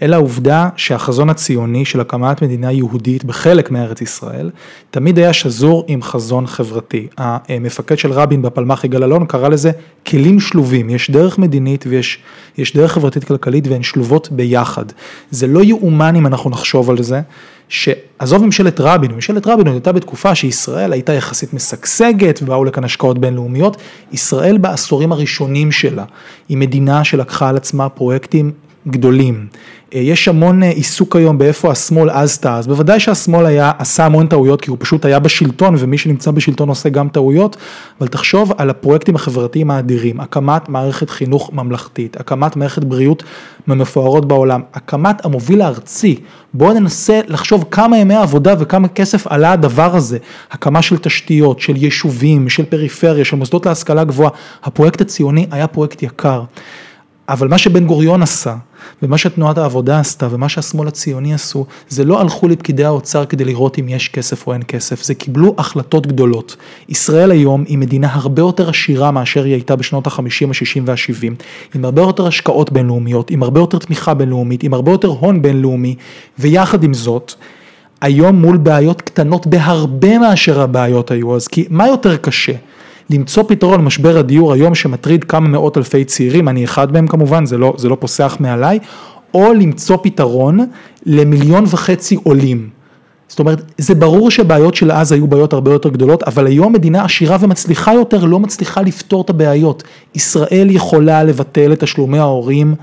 אלא העובדה שהחזון הציוני של הקמת מדינה יהודית בחלק מארץ ישראל, תמיד היה שזור עם חזון חברתי. המפקד של רבין בפלמ"ח יגאל אלון קרא לזה כלים שלובים, יש דרך מדינית ויש יש דרך חברתית כלכלית והן שלובות ביחד. זה לא יאומן אם אנחנו נחשוב על זה. שעזוב ממשלת רבין, ממשלת רבין הייתה בתקופה שישראל הייתה יחסית משגשגת ובאו לכאן השקעות בינלאומיות, ישראל בעשורים הראשונים שלה היא מדינה שלקחה על עצמה פרויקטים גדולים. יש המון עיסוק היום באיפה השמאל אז טעה, אז בוודאי שהשמאל היה, עשה המון טעויות כי הוא פשוט היה בשלטון ומי שנמצא בשלטון עושה גם טעויות, אבל תחשוב על הפרויקטים החברתיים האדירים, הקמת מערכת חינוך ממלכתית, הקמת מערכת בריאות מהמפוארות בעולם, הקמת המוביל הארצי, בואו ננסה לחשוב כמה ימי עבודה וכמה כסף עלה הדבר הזה, הקמה של תשתיות, של יישובים, של פריפריה, של מוסדות להשכלה גבוהה, הפרויקט הציוני היה פרויקט יקר. אבל מה שבן גוריון עשה, ומה שתנועת העבודה עשתה, ומה שהשמאל הציוני עשו, זה לא הלכו לפקידי האוצר כדי לראות אם יש כסף או אין כסף, זה קיבלו החלטות גדולות. ישראל היום היא מדינה הרבה יותר עשירה מאשר היא הייתה בשנות ה-50, ה-60 וה-70, עם הרבה יותר השקעות בינלאומיות, עם הרבה יותר תמיכה בינלאומית, עם הרבה יותר הון בינלאומי, ויחד עם זאת, היום מול בעיות קטנות בהרבה מאשר הבעיות היו אז, כי מה יותר קשה? למצוא פתרון למשבר הדיור היום שמטריד כמה מאות אלפי צעירים, אני אחד מהם כמובן, זה לא, זה לא פוסח מעליי, או למצוא פתרון למיליון וחצי עולים. זאת אומרת, זה ברור שבעיות של אז היו בעיות הרבה יותר גדולות, אבל היום מדינה עשירה ומצליחה יותר לא מצליחה לפתור את הבעיות. ישראל יכולה לבטל את תשלומי ההורים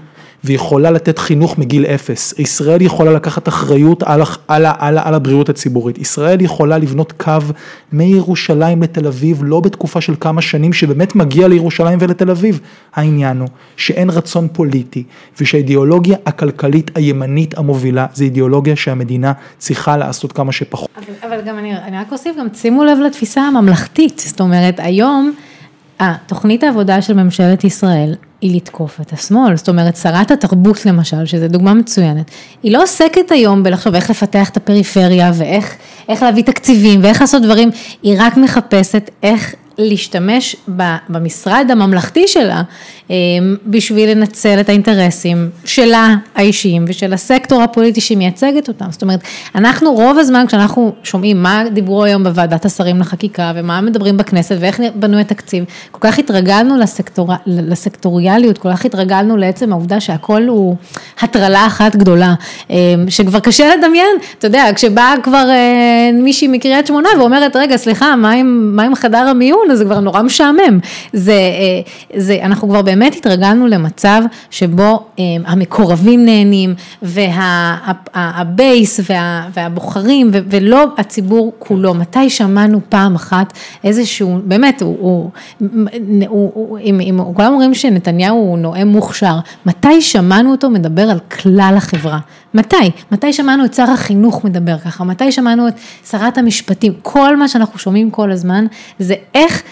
ויכולה לתת חינוך מגיל אפס. ישראל יכולה לקחת אחריות על, על, על, על הבריאות הציבורית. ישראל יכולה לבנות קו מירושלים לתל אביב, לא בתקופה של כמה שנים שבאמת מגיע לירושלים ולתל אביב. העניין הוא שאין רצון פוליטי ושהאידיאולוגיה הכלכלית הימנית המובילה זה אידיאולוגיה שהמדינה צריכה לעשות כמה שפחות. אבל, אבל גם אני, אני רק אוסיף, גם שימו לב לתפיסה הממלכתית, זאת אומרת היום תוכנית העבודה של ממשלת ישראל היא לתקוף את השמאל, זאת אומרת שרת התרבות למשל, שזו דוגמה מצוינת, היא לא עוסקת היום בלחשוב איך לפתח את הפריפריה ואיך להביא תקציבים ואיך לעשות דברים, היא רק מחפשת איך להשתמש במשרד הממלכתי שלה בשביל לנצל את האינטרסים שלה האישיים ושל הסקטור הפוליטי שהיא מייצגת אותם. זאת אומרת, אנחנו רוב הזמן כשאנחנו שומעים מה דיברו היום בוועדת השרים לחקיקה ומה מדברים בכנסת ואיך בנוי התקציב, כל כך התרגלנו לסקטור, לסקטוריאליות, כל כך התרגלנו לעצם העובדה שהכל הוא הטרלה אחת גדולה, שכבר קשה לדמיין, אתה יודע, כשבאה כבר מישהי מקריית שמונה ואומרת, רגע, סליחה, מה עם, מה עם חדר המיון? אז זה כבר נורא משעמם. זה, זה, אנחנו כבר באמת התרגלנו למצב שבו המקורבים נהנים והבייס וה, והבוחרים ולא הציבור כולו. מתי שמענו פעם אחת איזשהו, באמת, הוא, הוא, הוא, הוא, אם, אם כולם אומרים שנתניהו הוא נואם מוכשר, מתי שמענו אותו מדבר על כלל החברה? מתי? מתי שמענו את שר החינוך מדבר ככה? מתי שמענו את שרת המשפטים? כל מה שאנחנו שומעים כל הזמן זה איך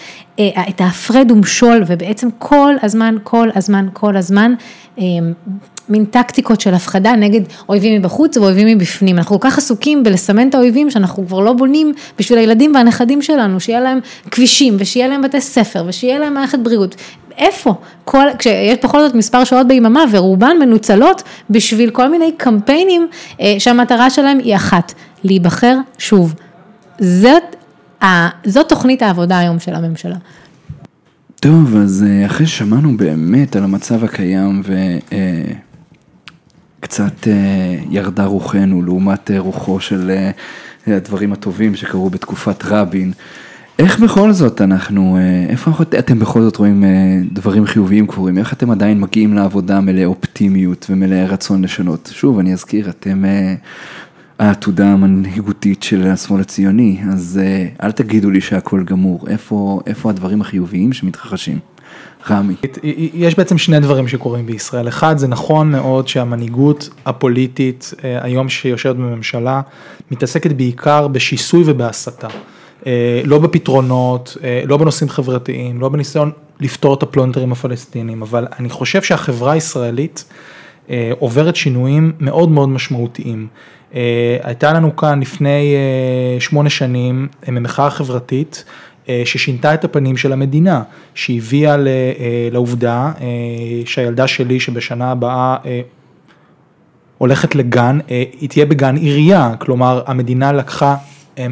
את ההפרד ומשול ובעצם כל הזמן, כל הזמן, כל הזמן, מין טקטיקות של הפחדה נגד אויבים מבחוץ ואויבים מבפנים. אנחנו כל כך עסוקים בלסמן את האויבים שאנחנו כבר לא בונים בשביל הילדים והנכדים שלנו, שיהיה להם כבישים ושיהיה להם בתי ספר ושיהיה להם מערכת בריאות. איפה? כל, כשיש בכל זאת מספר שעות ביממה ורובן מנוצלות בשביל כל מיני קמפיינים שהמטרה שלהם היא אחת, להיבחר שוב. זאת זאת תוכנית העבודה היום של הממשלה. טוב, אז אחרי ששמענו באמת על המצב הקיים וקצת ירדה רוחנו לעומת רוחו של הדברים הטובים שקרו בתקופת רבין. איך בכל זאת אנחנו, אה, איפה אתם בכל זאת רואים אה, דברים חיוביים קורים? איך אתם עדיין מגיעים לעבודה מלא אופטימיות ומלא רצון לשנות? שוב, אני אזכיר, אתם אה, העתודה המנהיגותית של השמאל הציוני, אז אל תגידו לי שהכל גמור, איפה, איפה הדברים החיוביים שמתרחשים? רמי. יש בעצם שני דברים שקורים בישראל. אחד, זה נכון מאוד שהמנהיגות הפוליטית היום שיושבת בממשלה מתעסקת בעיקר בשיסוי ובהסתה. אה, לא בפתרונות, אה, לא בנושאים חברתיים, לא בניסיון לפתור את הפלונטרים הפלסטינים, אבל אני חושב שהחברה הישראלית אה, עוברת שינויים מאוד מאוד משמעותיים. הייתה לנו כאן לפני שמונה שנים ממחאה חברתית ששינתה את הפנים של המדינה, שהביאה לעובדה שהילדה שלי שבשנה הבאה הולכת לגן, היא תהיה בגן עירייה, כלומר המדינה לקחה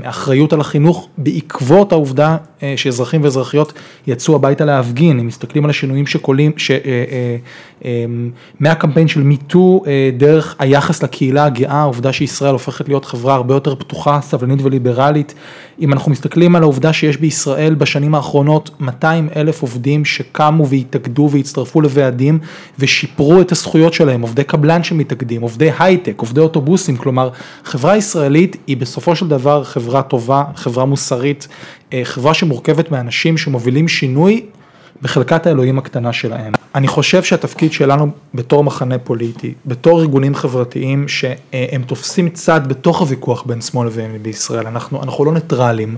אחריות על החינוך בעקבות העובדה אה, שאזרחים ואזרחיות יצאו הביתה להפגין, אם מסתכלים על השינויים שקולים, ש... אה, אה, מהקמפיין של מיטו דרך היחס לקהילה הגאה, העובדה שישראל הופכת להיות חברה הרבה יותר פתוחה, סבלנית וליברלית, אם אנחנו מסתכלים על העובדה שיש בישראל בשנים האחרונות 200 אלף עובדים שקמו והתאגדו והצטרפו לוועדים ושיפרו את הזכויות שלהם, עובדי קבלן שמתאגדים, עובדי הייטק, עובדי אוטובוסים, כלומר חברה ישראלית היא בסופו של דבר חברה טובה, חברה מוסרית, חברה שמורכבת מאנשים שמובילים שינוי בחלקת האלוהים הקטנה שלהם. אני חושב שהתפקיד שלנו בתור מחנה פוליטי, בתור ארגונים חברתיים שהם תופסים צד בתוך הוויכוח בין שמאל וימין בישראל, אנחנו, אנחנו לא ניטרלים,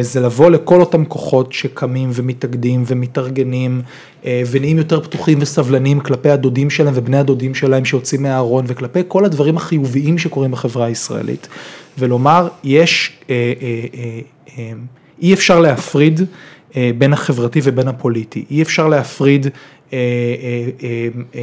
זה לבוא לכל אותם כוחות שקמים ומתאגדים ומתארגנים ונהיים יותר פתוחים וסבלנים כלפי הדודים שלהם ובני הדודים שלהם שיוצאים מהארון וכלפי כל הדברים החיוביים שקורים בחברה הישראלית ולומר יש אה, אה, אה, אי אפשר להפריד אה, בין החברתי ובין הפוליטי, אי אפשר להפריד אה, אה,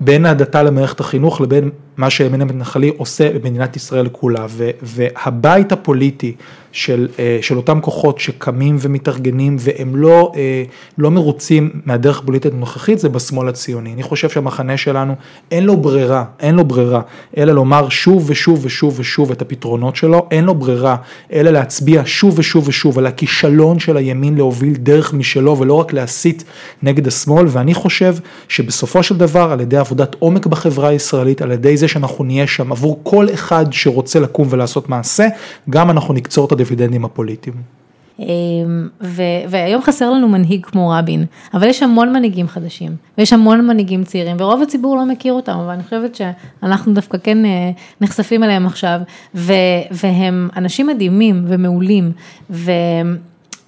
בין ההדתה למערכת החינוך לבין מה שהימין המתנחלי עושה במדינת ישראל כולה, והבית הפוליטי של, אה, של אותם כוחות שקמים ומתארגנים והם לא, אה, לא מרוצים מהדרך הפוליטית הנוכחית זה בשמאל הציוני. אני חושב שהמחנה שלנו אין לו ברירה, אין לו ברירה, אלא לומר שוב ושוב ושוב ושוב את הפתרונות שלו, אין לו ברירה, אלא להצביע שוב ושוב ושוב על הכישלון של הימין להוביל דרך משלו ולא רק להסית נגד השמאל, ואני חושב שבסופו של דבר על ידי עבודת עומק בחברה הישראלית, על ידי זה שאנחנו נהיה שם עבור כל אחד שרוצה לקום ולעשות מעשה, גם אנחנו נקצור את הדיבידנדים הפוליטיים. אמ, והיום חסר לנו מנהיג כמו רבין, אבל יש המון מנהיגים חדשים, ויש המון מנהיגים צעירים, ורוב הציבור לא מכיר אותם, אבל אני חושבת שאנחנו דווקא כן אה, נחשפים אליהם עכשיו, והם אנשים מדהימים ומעולים,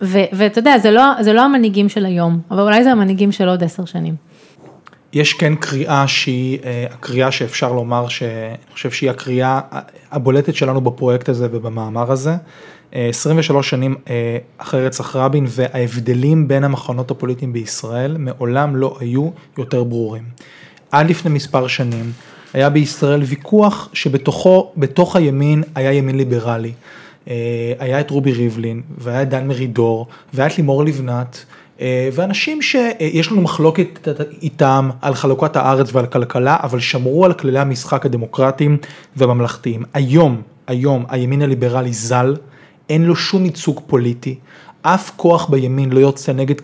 ואתה יודע, זה לא, זה לא המנהיגים של היום, אבל אולי זה המנהיגים של עוד עשר שנים. יש כן קריאה שהיא אה, הקריאה שאפשר לומר שאני חושב שהיא הקריאה הבולטת שלנו בפרויקט הזה ובמאמר הזה. 23 אה, שנים אה, אחרי רצח רבין וההבדלים בין המחנות הפוליטיים בישראל מעולם לא היו יותר ברורים. עד לפני מספר שנים היה בישראל ויכוח שבתוכו, בתוך הימין היה ימין ליברלי. היה את רובי ריבלין והיה את דן מרידור והיה את לימור לבנת. אה, ואנשים שיש לנו מחלוקת איתם על חלוקת הארץ ועל כלכלה, אבל שמרו על כללי המשחק הדמוקרטיים והממלכתיים. היום, היום הימין הליברלי זל, אין לו שום ייצוג פוליטי, אף כוח בימין לא יוצא נגד,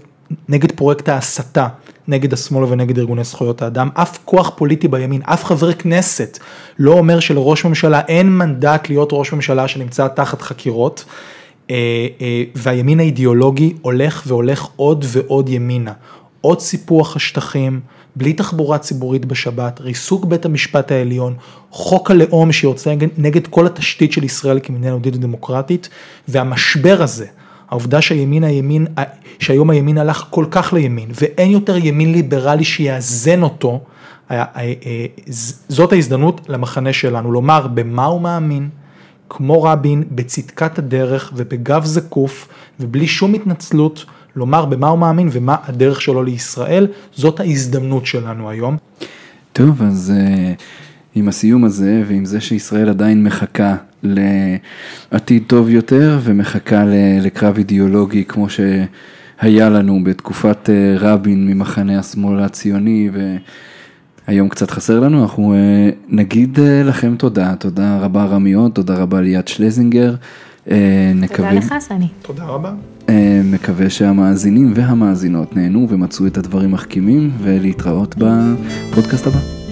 נגד פרויקט ההסתה, נגד השמאל ונגד ארגוני זכויות האדם, אף כוח פוליטי בימין, אף חבר כנסת לא אומר שלראש ממשלה אין מנדט להיות ראש ממשלה שנמצא תחת חקירות. אה, אה, והימין האידיאולוגי הולך והולך עוד ועוד ימינה. עוד סיפוח השטחים, בלי תחבורה ציבורית בשבת, ריסוק בית המשפט העליון, חוק הלאום שיוצא נגד כל התשתית של ישראל כמדינה יהודית ודמוקרטית, והמשבר הזה, העובדה שהימין הימין, שהיום הימין הלך כל כך לימין, ואין יותר ימין ליברלי שיאזן אותו, זאת ההזדמנות למחנה שלנו, לומר במה הוא מאמין, כמו רבין, בצדקת הדרך ובגב זקוף ובלי שום התנצלות, לומר במה הוא מאמין ומה הדרך שלו לישראל, זאת ההזדמנות שלנו היום. טוב, אז uh, עם הסיום הזה ועם זה שישראל עדיין מחכה לעתיד טוב יותר ומחכה לקרב אידיאולוגי כמו שהיה לנו בתקופת uh, רבין ממחנה השמאל הציוני ו... היום קצת חסר לנו, אנחנו אה, נגיד אה, לכם תודה, תודה רבה רמיות, תודה רבה ליאת שלזינגר. אה, תודה נקווה, לך, סני. תודה רבה. מקווה שהמאזינים והמאזינות נהנו ומצאו את הדברים מחכימים ולהתראות בפודקאסט הבא.